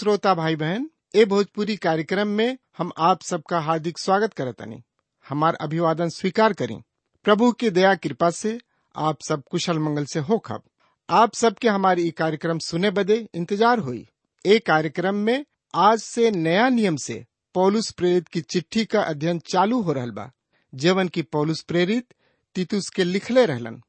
श्रोता भाई बहन ए भोजपुरी कार्यक्रम में हम आप सबका हार्दिक स्वागत करतनी हमार अभिवादन स्वीकार करें। प्रभु की दया कृपा से आप सब कुशल मंगल से हो खब आप सबके हमारी कार्यक्रम सुने बदे इंतज़ार हुई। ए कार्यक्रम में आज से नया नियम से पौलुस प्रेरित की चिट्ठी का अध्ययन चालू हो रहा बा। जेवन की पौलुस प्रेरित तीतुस के लिखले रहलन।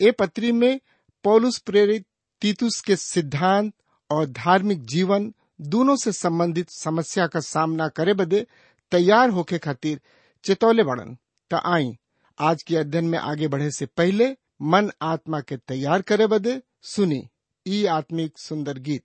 ए पत्री में पौलुस प्रेरित तीतुस के सिद्धांत और धार्मिक जीवन दोनों से संबंधित समस्या का सामना करे बदे तैयार होके खातिर चेतौले बढ़न त आई। आज के अध्ययन में आगे बढ़े से पहले मन आत्मा के तैयार करे बदे सुनी। ई आत्मिक सुंदर गीत।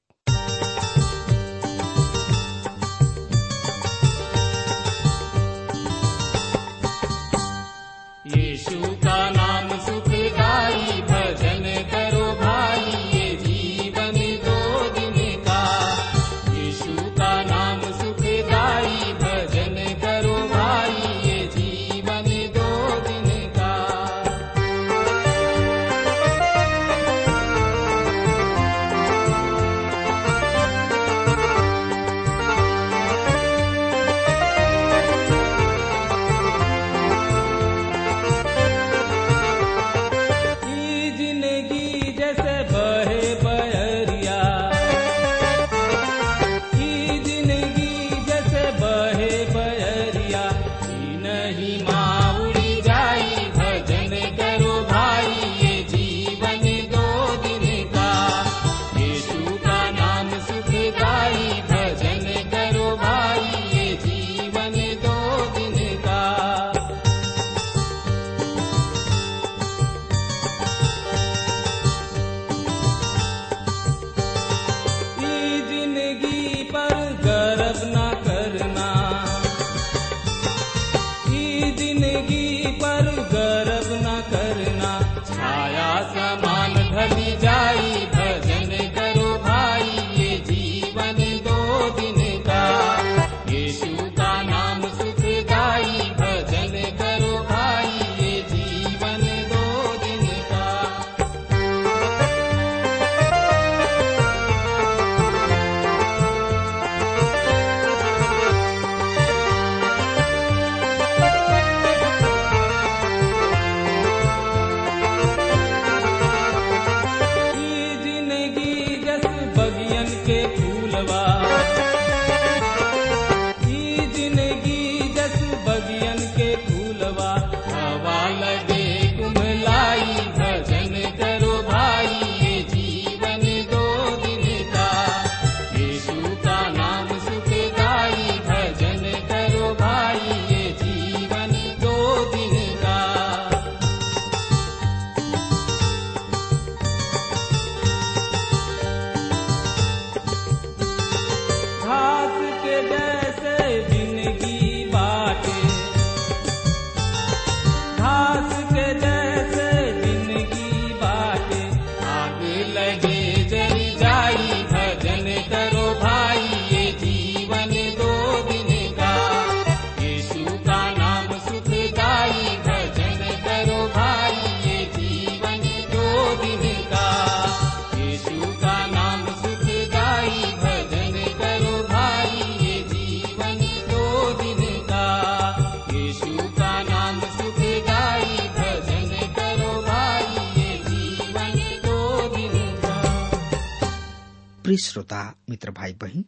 प्रिय श्रोता, मित्र भाई बहन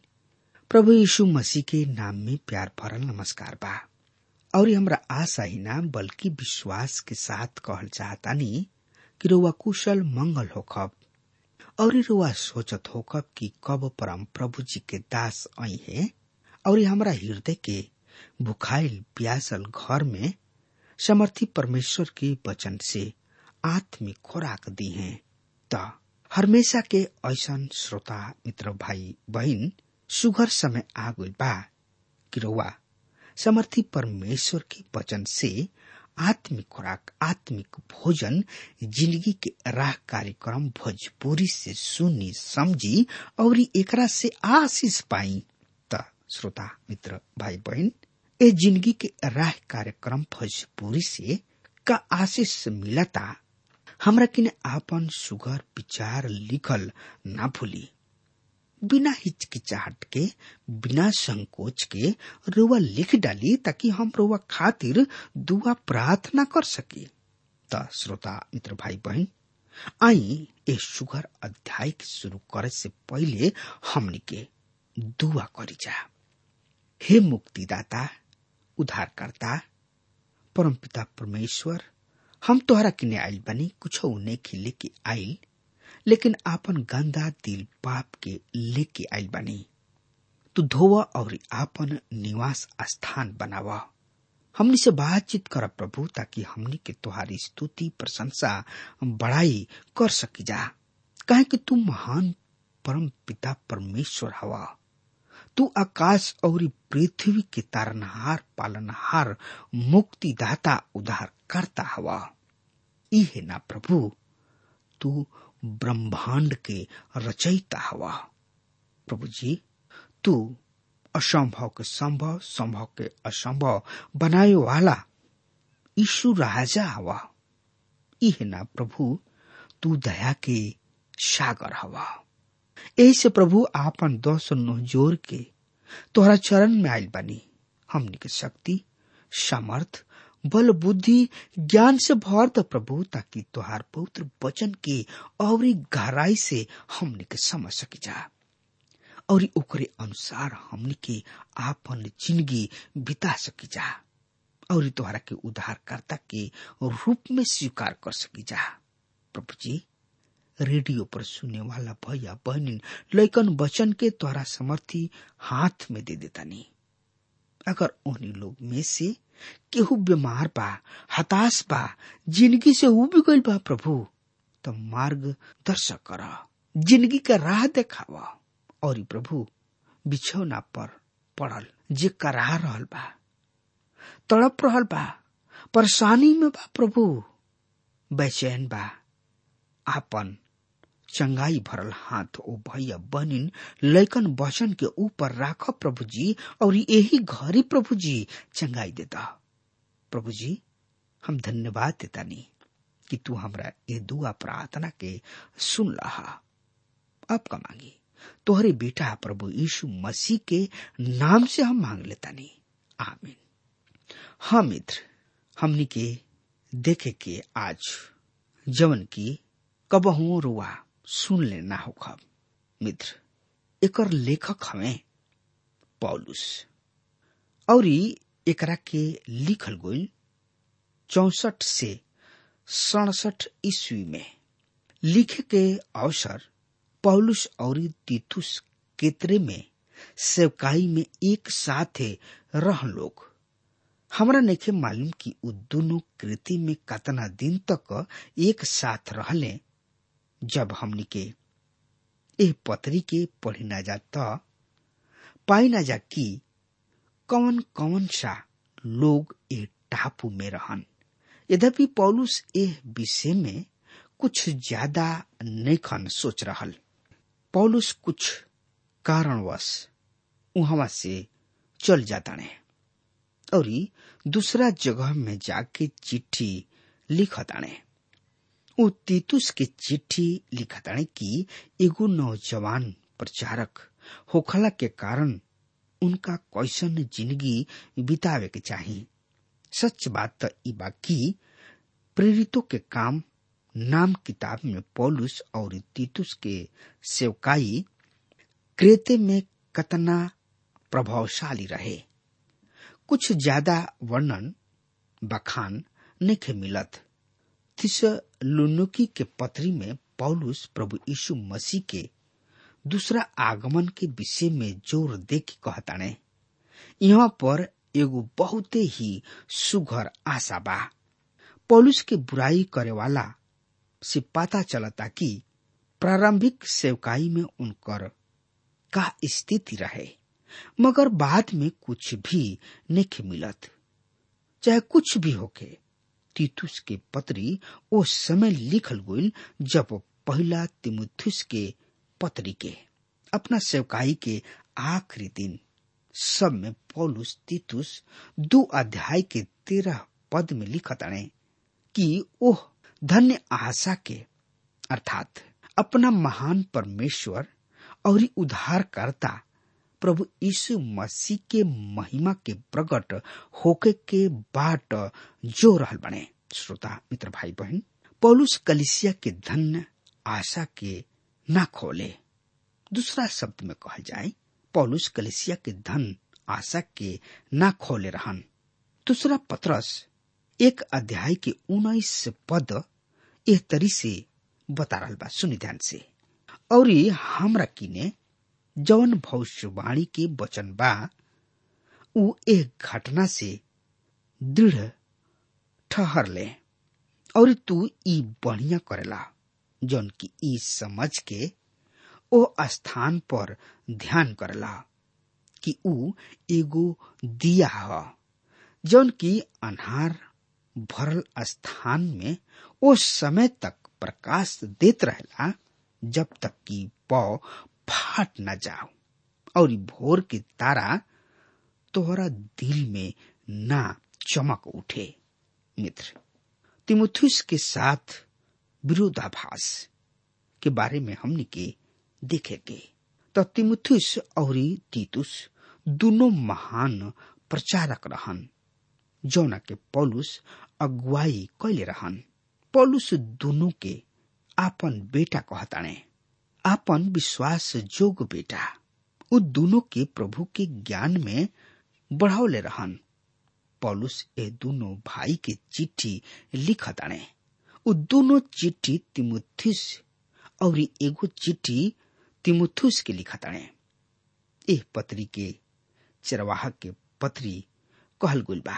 प्रभु यीशु मसीह के नाम में प्यार भरल नमस्कार बा। और हमरा आशा ही ना, बल्कि विश्वास के साथ कहल चाहता चाहतानी कि रुआ कुशल, मंगल होखब। और रुआ सोचत होखब कि कब परम प्रभु जी के दास आई है, और हमरा हृदय के भुखाइल प्यासल घर में समर्थी परमेश्वर के वचन से आत्मिक खुराक दी है। त हमेशा के ऐसन श्रोता, मित्र, भाई, बहन, सुघर समय आ गइल बा। कि समर्थी परमेश्वर के वचन से आत्मिक खुराक, आत्मिक भोजन, ज़िंदगी के राह कार्यक्रम भोजपुरी से सुनी, समझी और एकरा से आशीष पाई। त, श्रोता, मित्र, भाई, बहन, ए ज़िंदगी के राह कार्यक्रम भोजपुरी से का आशीष मिलता? हमरा किने आपन सुगर विचार लिखल ना भूली बिना हिचकिचाहट के बिना संकोच के रुआ लिख डाली ताकि हम रुआ खातिर दुआ प्रार्थना कर सकी। त श्रोता, मित्र भाई बहन आई ए सुगर अध्याय के शुरू करे से पहले हमनी के दुआ करी जा। हे मुक्तिदाता उद्धारकर्ता परमपिता परमेश्वर हम तोहरा किने आइल बनी, कुछ ने खिले के आइल, लेकिन आपन गंदा दिल पाप के लेके आइल बनी। तू धोवा और आपन निवास स्थान बनावा। हमनी से बातचीत कर प्रभु, ताकि हमनी के तुम्हारी स्तुति, प्रशंसा बड़ाई कर सकी जा। कहे कि तू महान परम पिता परमेश्वर हवा। तू आकाश और पृथ्वी के तारनहार, पालनहार, मुक्तिदाता उद्धार करता हवा इहे ना प्रभु, तू ब्रह्मांड के रचयिता हवा प्रभु जी, तू असंभव के संभव संभव के असंभव बनाए वाला ईशु राजा हवा इहे ना प्रभु, तू दया के सागर हवा ऐसे प्रभु आपन दस नोह ज़ोर के तोहरा चरण में आयल बनी। हमनी के शक्ति, सामर्थ, बल, बुद्धि, ज्ञान से भर द प्रभु, ताकि तोहार पवित्र वचन के और गहराई से हमनी के समझ सकी जा। और ओकरे अनुसार हमनी के आपन ज़िंदगी बिता सकी जा। और तोहरा के उद्धारकर्ता के रूप में स्वीकार कर सकी जा। प्रभु जी रेडियो पर सुनने वाला भैया बहन लैकन वचन के तोहरा समर्थी हाथ में दे देता नहीं अगर उन्हीं लोग में से केहू बीमार बा, हताश बा, ज़िंदगी से उब गईल बा प्रभु तो मार्ग दर्शक कर, ज़िंदगी का राह देखावा। और प्रभु, बिछौना पर पड़ल जे करा रहल बा। तड़प रहल बा, परेशानी में बा प्रभु। बेचैन बा, आपन चंगाई भरल हाथ, ओ भैया बनिन लैकन वचन के ऊपर राख प्रभु जी और यही घरी प्रभु जी चंगाई देता। प्रभु जी हम धन्यवाद देता नहीं कि तू हमरा ये दुआ प्रार्थना के सुन रहा अब का मांगी? तोहरे बेटा प्रभु यीशु मसीह के नाम से हम मांग लेता नहीं आमीन। हाँ मित्र, हमने के देखे के आज जवन की कबहू रुआ। सुन लेना हो खब मित्र। एकर लेखक हमें, पौलुस। और एकरा के लिखल गोल चौसठ से सड़सठ ईस्वी में। लिखे के अवसर पौलुस और तीतुस केतरे में, सेवकाई में एक साथ रह लोग। हमरा नइखे मालूम कि उ दोनों कृति में कतना दिन तक एक साथ रहले जब हमनी के एह पत्री के पढ़ी ना जा त, पाई ना जा कि कौन कौन सा लोग ए टापू में रहन। यद्यपि पौलुस एह विषय में कुछ ज़्यादा नैखन सोच रहल। पौलुस कुछ कारणवश उहवा से चल जाता ने और दूसरा जगह में जाके चिट्ठी लिखता लिखताने उ तीतुस के चिट्ठी लिखताने कि एगो नौजवान प्रचारक होखला के कारण उनका कैसन ज़िंदगी बितावे के चाही। सच बात तो कि प्रेरितों के काम नाम किताब में पौलुस और तीतुस के सेवकाई क्रेते में कतना प्रभावशाली रहे। कुछ ज़्यादा वर्णन बखान नहीं मिलत। तिस लुनुकी के पत्री में पौलुस प्रभु यीशु मसीह के दूसरा आगमन के विषय में ज़ोर दे के कहताने यहाँ पर एगो बहुते ही सुघर आशा बा। पौलुस के बुराई करे वाला से पता चलता कि प्रारंभिक सेवकाई में उनकर का स्थिति रहे, मगर बाद में कुछ भी नहीं मिलत, चाहे कुछ भी होके। तीतुस के पत्री ओ समय लिखल गईल जब पहला तिमुथुस के पत्री के। अपना सेवकाई के आखिरी दिन सब में पौलुस तीतुस दो अध्याय के तेरह पद में लिखत लिखताने कि ओह धन्य आशा के, अर्थात अपना महान परमेश्वर और उद्धारकर्ता प्रभु यीशु मसीह के महिमा के प्रकट होके के बाट जो रहल बने। श्रोता, मित्र भाई बहन पौलुस कलिसिया के धन्य आशा के ना खोले। दूसरा शब्द में कहल जाए, पौलुस कलिसिया के धन आशा के ना खोले रहन। दूसरा पत्रस एक अध्याय के उन्नीस पद एह तरी से बता रहा बा। से। और हमरा किने जवन भविष्यवाणी के वचन बा उ एक घटना से दृढ़ ठहर ले। और तू ई बढ़िया करेला, जौन की ई समझ के ओ स्थान पर ध्यान करेला कि उ एगो दिया ह, जौन की अनहार भरल स्थान में ओ समय तक प्रकाश देत रहेला जब तक कि पौ फाट न जाओ, और भोर के तारा तोहरा दिल में ना चमक उठे, मित्र। तिमुथुस के साथ विरोधाभास के बारे में हमने के देखेंगे तो तिमुथुस और तीतुस दोनों महान प्रचारक रहन, जौना के पौलुस अगुवाई कैले रहन। पौलुस दोनों के आपन बेटा कहताणे आपन विश्वास जोग बेटा, उ दोनों के प्रभु के ज्ञान में बढ़ावले रहन। पौलुस ए दोनों भाई के चिट्ठी लिखताणे उ दोनों चिट्ठी तिमुथिस और एगो चिट्ठी तिमुथुस के लिखताणे एह पत्री के चरवाह के पत्री कहल गुल बा।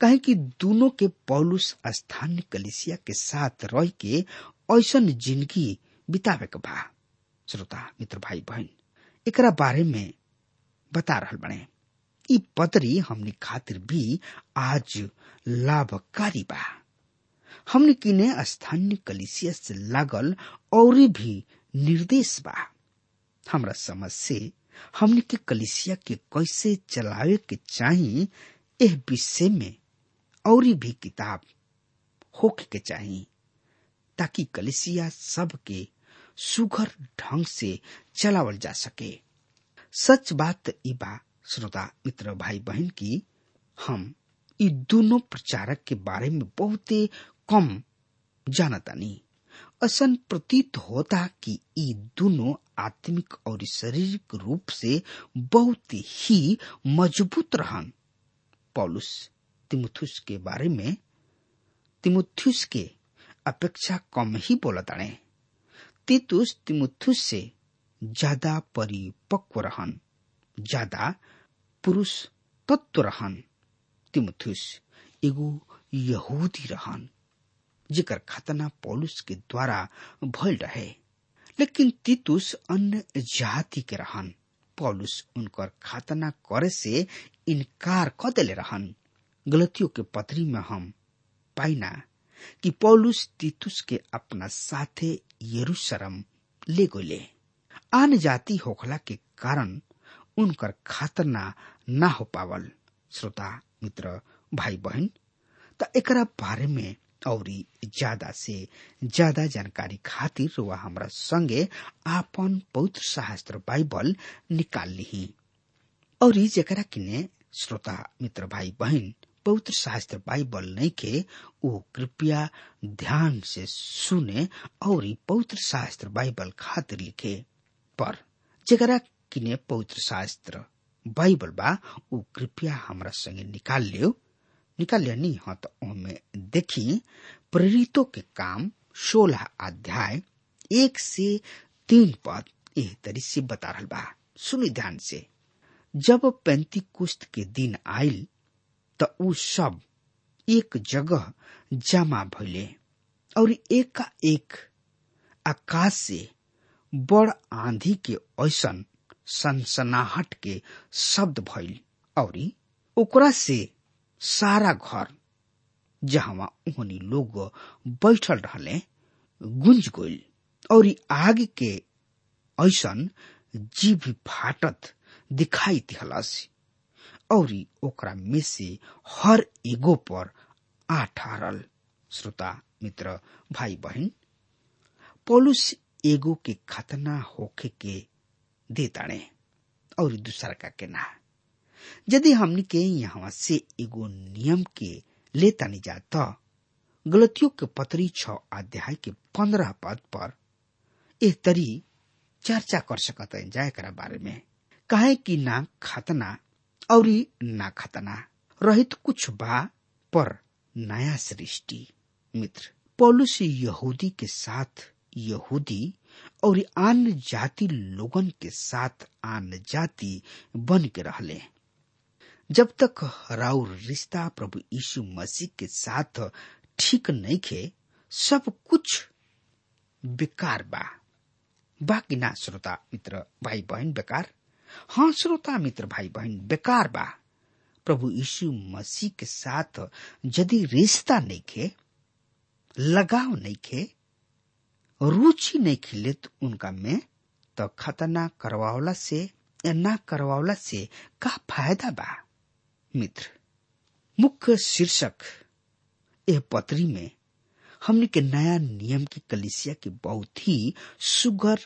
काहे कि दोनों के पौलुस स्थानीय कलिसिया के साथ रह के ऐसन ज़िंदगी बितावे के बा। श्रोता, मित्र भाई बहन एकरा बारे में बता रहा बने। ई पत्री हमने खातिर भी आज लाभकारी बा। हमने किने स्थानीय कलिसिया से लागल और भी निर्देश बा। हमरा समझ से हमने के कलिसिया के कैसे चलावे के चाही, एह विषय में और भी किताब होके के चाही, ताकि कलिसिया सबके सुघर ढंग से चलावल जा सके। सच बात ई बा श्रोता मित्र भाई बहन की, हम ई दोनों प्रचारक के बारे में बहुते कम जानतानी। असन प्रतीत होता कि ई दोनों आत्मिक और शारीरिक रूप से बहुत ही मज़बूत रहन। पौलुस तिमुथुस के बारे में, तिमुथुस के अपेक्षा कम ही बोलताणे तीतुस तिमुथुस से ज़्यादा परिपक्व रहन, ज़्यादा पुरुष तत्व रहन। तिमुथुस एगो यहूदी रहन, जेकर खतना पौलुस के द्वारा भइल रहे। लेकिन तीतुस अन्य जाति के रहन। पौलुस उनकर खतना करे से इनकार क देले रहन। गलतियों के पत्री में हम पाइना कि पौलुस तीतुस के अपना साथे यरूशलेम ले गोले आन जाति होखला के कारण उनकर खातना ना हो पावल। श्रोता, मित्र भाई बहन त एकरा बारे में और ज़्यादा से ज़्यादा जानकारी खातिर वह हमरा संगे आपन पवित्र शास्त्र बाइबल निकाल ली और जरा किने, श्रोता, मित्र भाई बहन पवित्र शास्त्र बाइबल नहीं के वो कृपया ध्यान से सुने और पवित्र शास्त्र बाइबल खातिर लिखे। पर जरा किने पवित्र शास्त्र बाइबल बा वो कृपया हमरा संगे निकाल लियो। निकाल लिया नहीं हाँ तो ओमे देखी, प्रेरितों के काम सोलह अध्याय एक से तीन पद यह तरी से बता रहा बा। सुनी ध्यान से। जब पैंती कुश्त के दिन आयल त उ सब एक जगह जमा भइले और एक आकाश से बड़ आंधी के ऐसन सनसनाहट के शब्द भइल और ओकरा से सारा घर जहाँ उहनी लोग बैठल रहले गुंज गइल और आग के ऐसन जीभ फाटत दिखाई दिहलस और ओकरा में से हर एगो पर आ ठहरल श्रोता मित्र भाई बहन पौलुस एगो के खतना होखे के दे और दूसरा का के ना यदि हमनी के यहाँ से एगो नियम के ले तानी जा तो गलतियों के पत्री छ अध्याय के पंद्रह पद पर एक तरी चर्चा कर सकत जाए करा बारे में। काहे कि ना खतना और ना खतना रहित कुछ बा पर नया सृष्टि। मित्र, पौलुस यहूदी के साथ यहूदी और आन जाति लोगन के साथ आन जाति बन के रहले। जब तक राउर रिश्ता प्रभु यीशु मसीह के साथ ठीक नहीं खे, सब कुछ बेकार बा। बाकी ना, श्रोता, मित्र भाई बहन बेकार। हाँ श्रोता, मित्र भाई बहन बेकार बा। प्रभु यीशु मसीह के साथ यदि रिश्ता नहीं खे, लगाव नहीं खे, रुचि नहीं खिले तो उनका में तो खतना करवावला से, ना करवावला से का फ़ायदा बा? मित्र, मुख्य शीर्षक, यह पत्री में हमने के नया नियम की कलिसिया के बहुत ही सुगर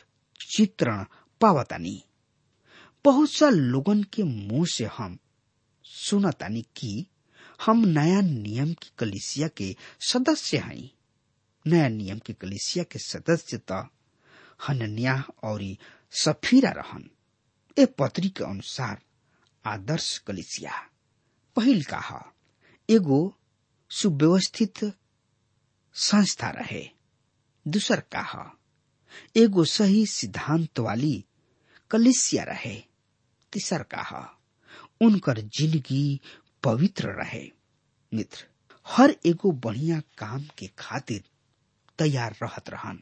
चित्रण पावतानी। बहुत सा लोगन के मुँह से हम सुनतानी कि हम नया नियम की कलिसिया के सदस्य हैं। नया नियम की कलिसिया के सदस्य त हनन्या और सफीरा रहन। ए पत्री के अनुसार आदर्श कलिसिया। पहिल का ह एगो सुव्यवस्थित संस्था रहे। दूसर का ह एगो सही सिद्धांत वाली कलिसिया रहे। तीसर का ह उनकर ज़िंदगी पवित्र रहे। मित्र, हर एगो बढ़िया काम के खातिर तैयार रहत रहन।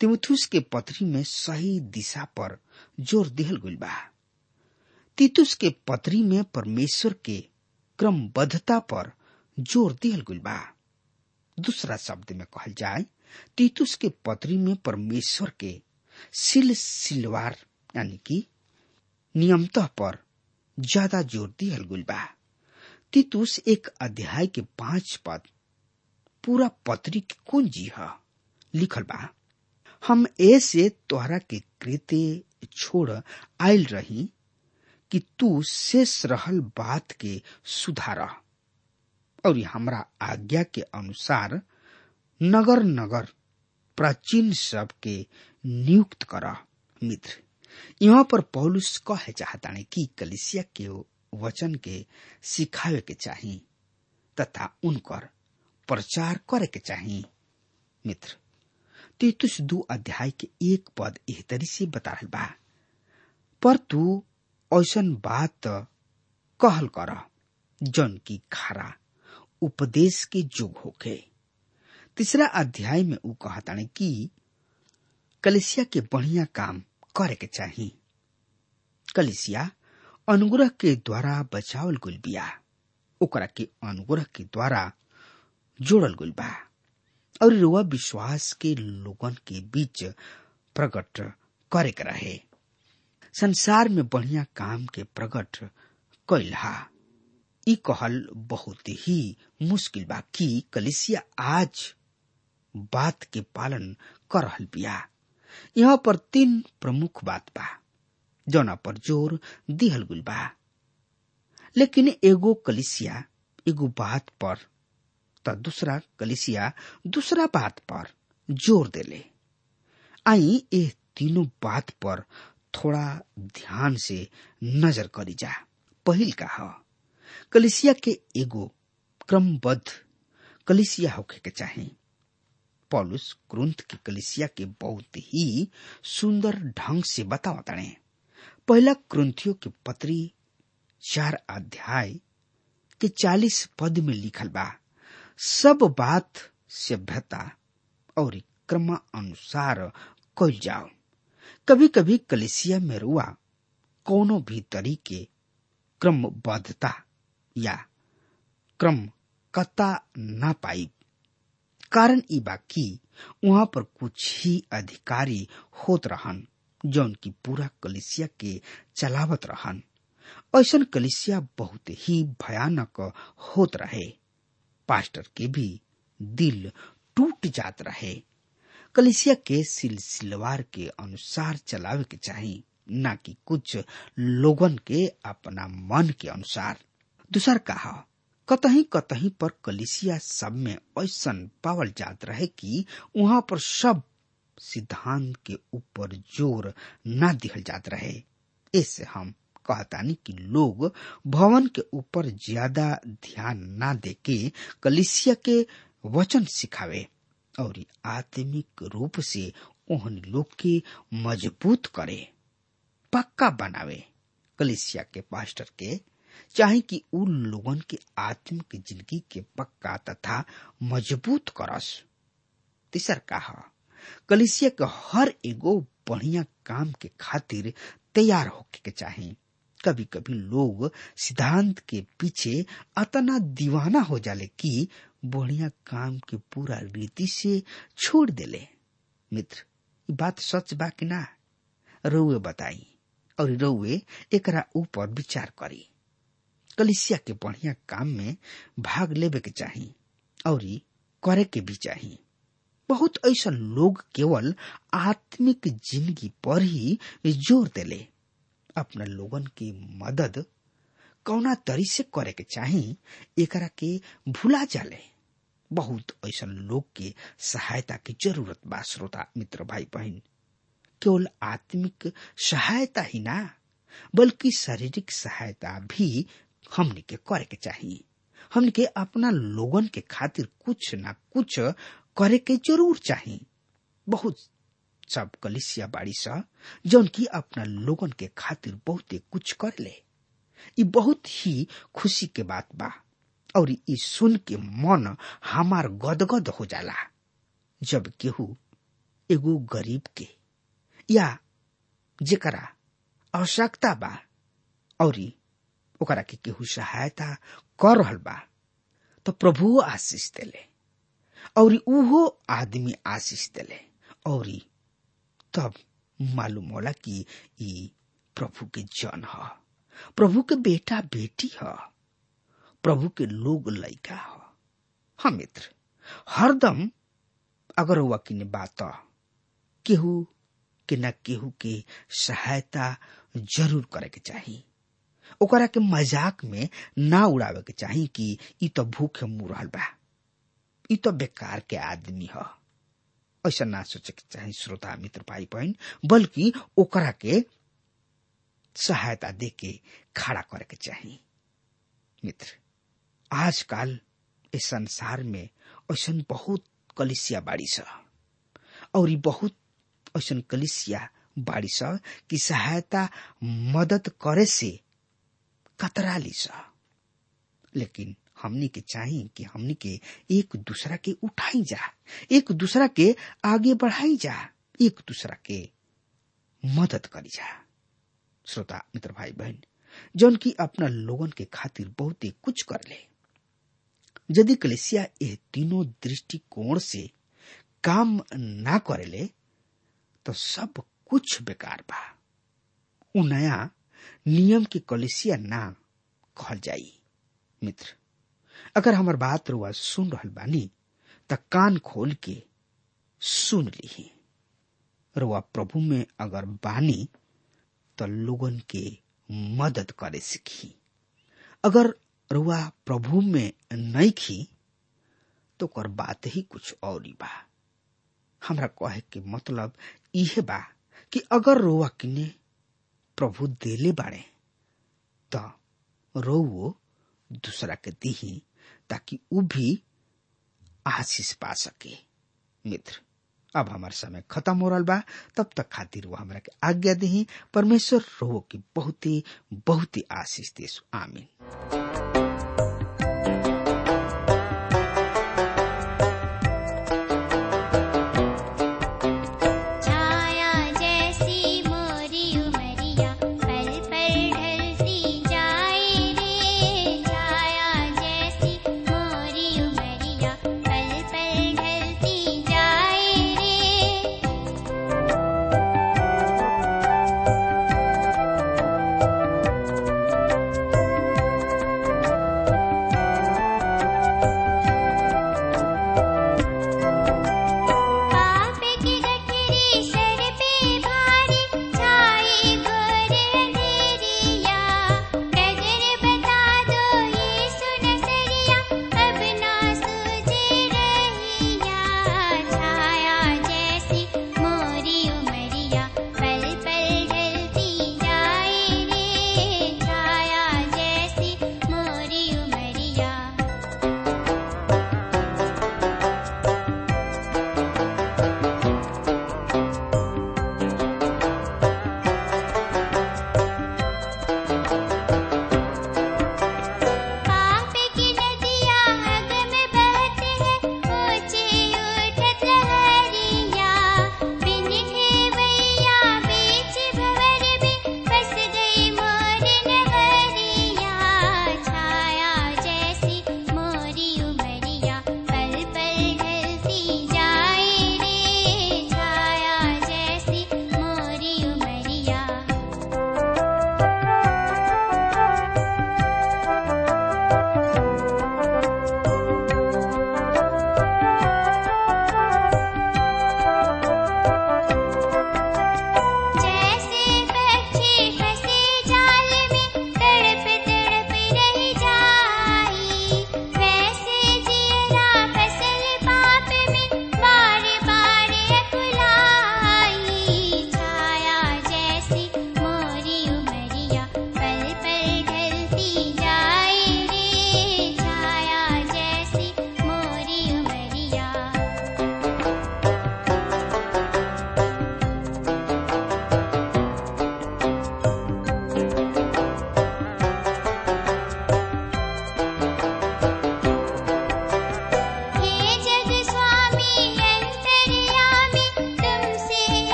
तिमुथुस के पत्री में सही दिशा पर ज़ोर दिहल गइल बा। तीतुस के पत्री में परमेश्वर के क्रमबद्धता पर ज़ोर दिहल गइल बा। दूसरा शब्द में कहल जाए तीतुस के पत्री में परमेश्वर के सिल सिलवार यानी कि नियमतः पर ज़्यादा ज़ोर दिहल गइल बा तीतुस एक अध्याय के पाँच पद, पूरा पत्री की कुंजी है, लिखल बा। हम ऐसे तोहरा के कृत्य छोड़ आयल रही कि तू शेष रहल बात के सुधार। और हमरा आज्ञा के अनुसार नगर नगर प्राचीन सब के नियुक्त कर, मित्र। यहाँ पर पौलुस कहे चाहताने कि कलिसिया के वचन के सिखावे के चाही तथा उनकर प्रचार करे के चाही। मित्र, तीतुस दू अध्याय के एक पद एह तरी से बता रहल बा। पर तू ऐसन बात कहल कर, जन की खारा उपदेश के जोग होके तीसरा अध्याय में ऊ कहताने कि कलिसिया के बढ़िया काम करे के चाही। कलिसिया अनुग्रह के द्वारा बचावल गुल बिया। ओकरा के अनुग्रह के द्वारा जोड़ल गुल बा। और रुआ विश्वास के लोगन के बीच प्रकट करे के रहे। संसार में बढ़िया काम के प्रकट कैला ई कहल बहुत ही मुश्किल बा कि कलिसिया आज बात के पालन कर बिया। यहाँ पर तीन प्रमुख बात बा। जौना पर ज़ोर, दिहल गुल बा। लेकिन एगो कलिसिया, एगो बात पर, त दूसरा कलिसिया दूसरा बात पर ज़ोर देले। आई ए तीनों बात पर थोड़ा ध्यान से नज़र करी जा। पहिल का कलिसिया के एगो क्रमबद्ध कलिसिया होखे के चाहे। पॉलुस ग्रंथ की कलिसिया के बहुत ही सुंदर ढंग से बतावताणे पहला क्रंथियों के पत्री चार अध्याय के चालीस पद में लिखल बा। सब बात सभ्यता और क्रम अनुसार कल जाओ। कभी कभी कलिसिया में रुआ कोनो भी तरीके क्रमबद्धता या क्रम कता ना पाई कारण ई बा कि वहाँ पर कुछ ही अधिकारी होत रहन, जौन की पूरा कलिसिया के चलावत रहन। ऐसन कलिसिया बहुत ही भयानक होत रहे। पास्टर के भी दिल टूट जात रहे। कलिसिया के सिलसिलवार के अनुसार चलावे के चाही, ना कि कुछ लोगन के अपना मन के अनुसार। दूसर कहा कतही कतही पर कलिसिया सब में ऐसा पावल जात रहे कि वहाँ पर सब सिद्धांत के ऊपर ज़ोर ना दिहल जात रहे। इससे हम कहतानी कि लोग भवन के ऊपर ज़्यादा ध्यान ना देके कलिसिया के वचन सिखावे और आत्मिक रूप से ओहन लोग के मज़बूत करे, पक्का बनावे कलिसिया के पास्टर के चाहे कि उ लोगन के आत्मिक ज़िंदगी के पक्का तथा मज़बूत करस। तीसर कहा, कलिसिया के हर एगो बढ़िया काम के खातिर तैयार होके के चाही। कभी कभी लोग सिद्धांत के पीछे अतना दीवाना हो जाले कि बढ़िया काम के पूरा रीति से छोड़ देले। मित्र बात सच बा कि ना? रउए बताई, और रउए एकरा ऊपर विचार करी। कलिसिया के बढ़िया काम में भाग लेवे के चाही, और करे के भी चाही। बहुत ऐसा लोग केवल आत्मिक ज़िंदगी पर ही ज़ोर देले। अपना लोगन की मदद कौना तरी से करे के चाही, एकरा के भूला जाले। बहुत ऐसा लोग के सहायता की ज़रूरत बा, श्रोता, मित्र भाई बहन केवल आत्मिक सहायता ही ना, बल्कि शारीरिक सहायता भी हमने के करे के चाहिए हमने के अपना लोगन के खातिर कुछ ना कुछ करे के ज़रूर चाहिए बहुत सब कलिसिया बाड़ी सा, जौन की अपना लोगन के खातिर बहुते कुछ कर ले। ये बहुत ही खुशी के बात बा, और ई सुन के मन हमार गदगद हो जाला। जब केहू एगो गरीब के, या जेकरा आवश्यकता बा, और ओकरा के केहू सहायता कर रहल बा तो प्रभु आशीष देले, और उहो आदमी आशीष देले, और तब मालूम होला कि ई प्रभु के जन ह, प्रभु के बेटा बेटी ह, प्रभु के लोग लैका ह। हाँ मित्र, हरदम अगर हुआ किने बात, केहू के न केहू के सहायता ज़रूर करे के चाहिए ओकरा के मज़ाक में ना उड़ावे के चाही कि ई तो भूखे मुँह रहल बा। ई तो बेकार के आदमी ह। ऐसा ना सोचे के चाही श्रोता मित्र भाई बहन बल्कि ओकरा के सहायता दे के खड़ा करे के चाही। मित्र, आजकल इस संसार में ऐसा बहुत कलिसिया बाड़ी स। और बहुत ऐसा कलिसिया बाड़ी स कि सहायता मदद करे से कतरा ली सा लेकिन हमनी के चाहिए कि हमनी के एक दूसरा के उठाई जा, एक दूसरा के आगे बढ़ाई जा, एक दूसरा के मदद करी जा। श्रोता, मित्र भाई बहन, जौन की अपना लोगन के खातिर बहुत ही कुछ कर ले। यदि कलेसिया ये तीनों दृष्टिकोण से काम ना करेले तो सब कुछ बेकार बा। उ नया नियम की कलेसिया ना कहल जाई, मित्र। अगर हमार बात रुआ सुन रहल बानी, त कान खोल के सुन ली रुआ प्रभु में अगर बानी तो लोगन के मदद करे सीखी। अगर रुआ प्रभु में नहीं खी तो कर बात ही कुछ और ही बा। हमरा कहे के मतलब इहे बा कि अगर रोआ किने प्रभु देले बाड़े। त रोवो दूसरा के दीही, ताकि उ भी आशीष पा सके। मित्र, अब हमारे समय खत्म हो रहा बा, तब तक खातिर वो हमारा के आज्ञा दही। परमेश्वर रोहो की बहुत ही बहुत ही आशीष देसु। आमीन।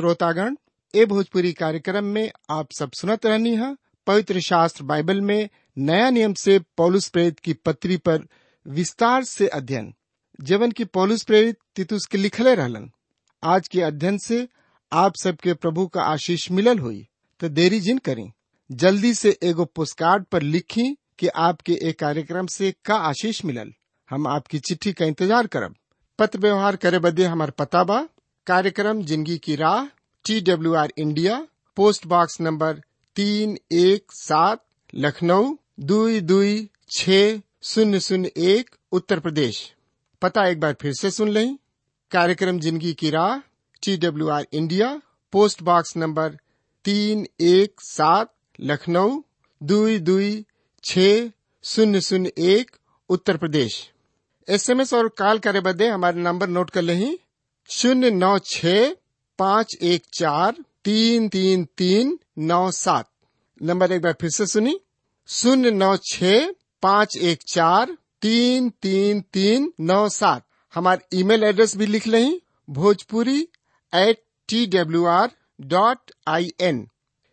श्रोतागण, ए भोजपुरी कार्यक्रम में आप सब सुनत रहनी है। पवित्र शास्त्र बाइबल में नया नियम से पौलुस प्रेरित की पत्री पर विस्तार से अध्ययन। जवन की पौलुस प्रेरित तितुस के लिखले रहलन। आज के अध्ययन से आप सबके प्रभु का आशीष मिलल हुई तो देरी जिन करी। जल्दी से एगो पोस्टकार्ड पर लिखी कि आपके एक कार्यक्रम से का आशीष मिलल। हम आपकी चिट्ठी का इंतज़ार करब। पत्र व्यवहार करे बदे हमार पता बा कार्यक्रम ज़िंदगी की राह T W R India post box number तीन एक सात, लखनऊ दुई दुई छ शून्य शून्य एक, उत्तर प्रदेश। पता एक बार फिर से सुन लें। कार्यक्रम ज़िंदगी की राह T W R India post box number तीन एक सात, लखनऊ दुई दुई छ शून्य शून्य एक, उत्तर प्रदेश। एसएमएस और कॉल करे बदे हमारे नंबर नोट कर लें। शून्य नौ छ पाँच एक चार तीन तीन तीन नौ सात। नंबर एक बार फिर से सुनी शून्य नौ छ पाँच एक चार तीन तीन तीन नौ सात। हमारे ईमेल एड्रेस भी लिख लें। Bhojpuri at T W R dot I N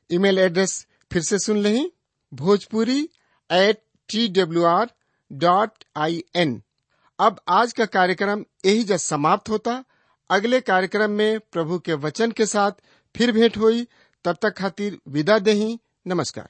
email address फिर से सुन लें। Bhojpuri at T W R dot I N अब आज का कार्यक्रम यही जब समाप्त होता। अगले कार्यक्रम में प्रभु के वचन के साथ फिर भेंट हुई। तब तक खातिर विदा दही। नमस्कार।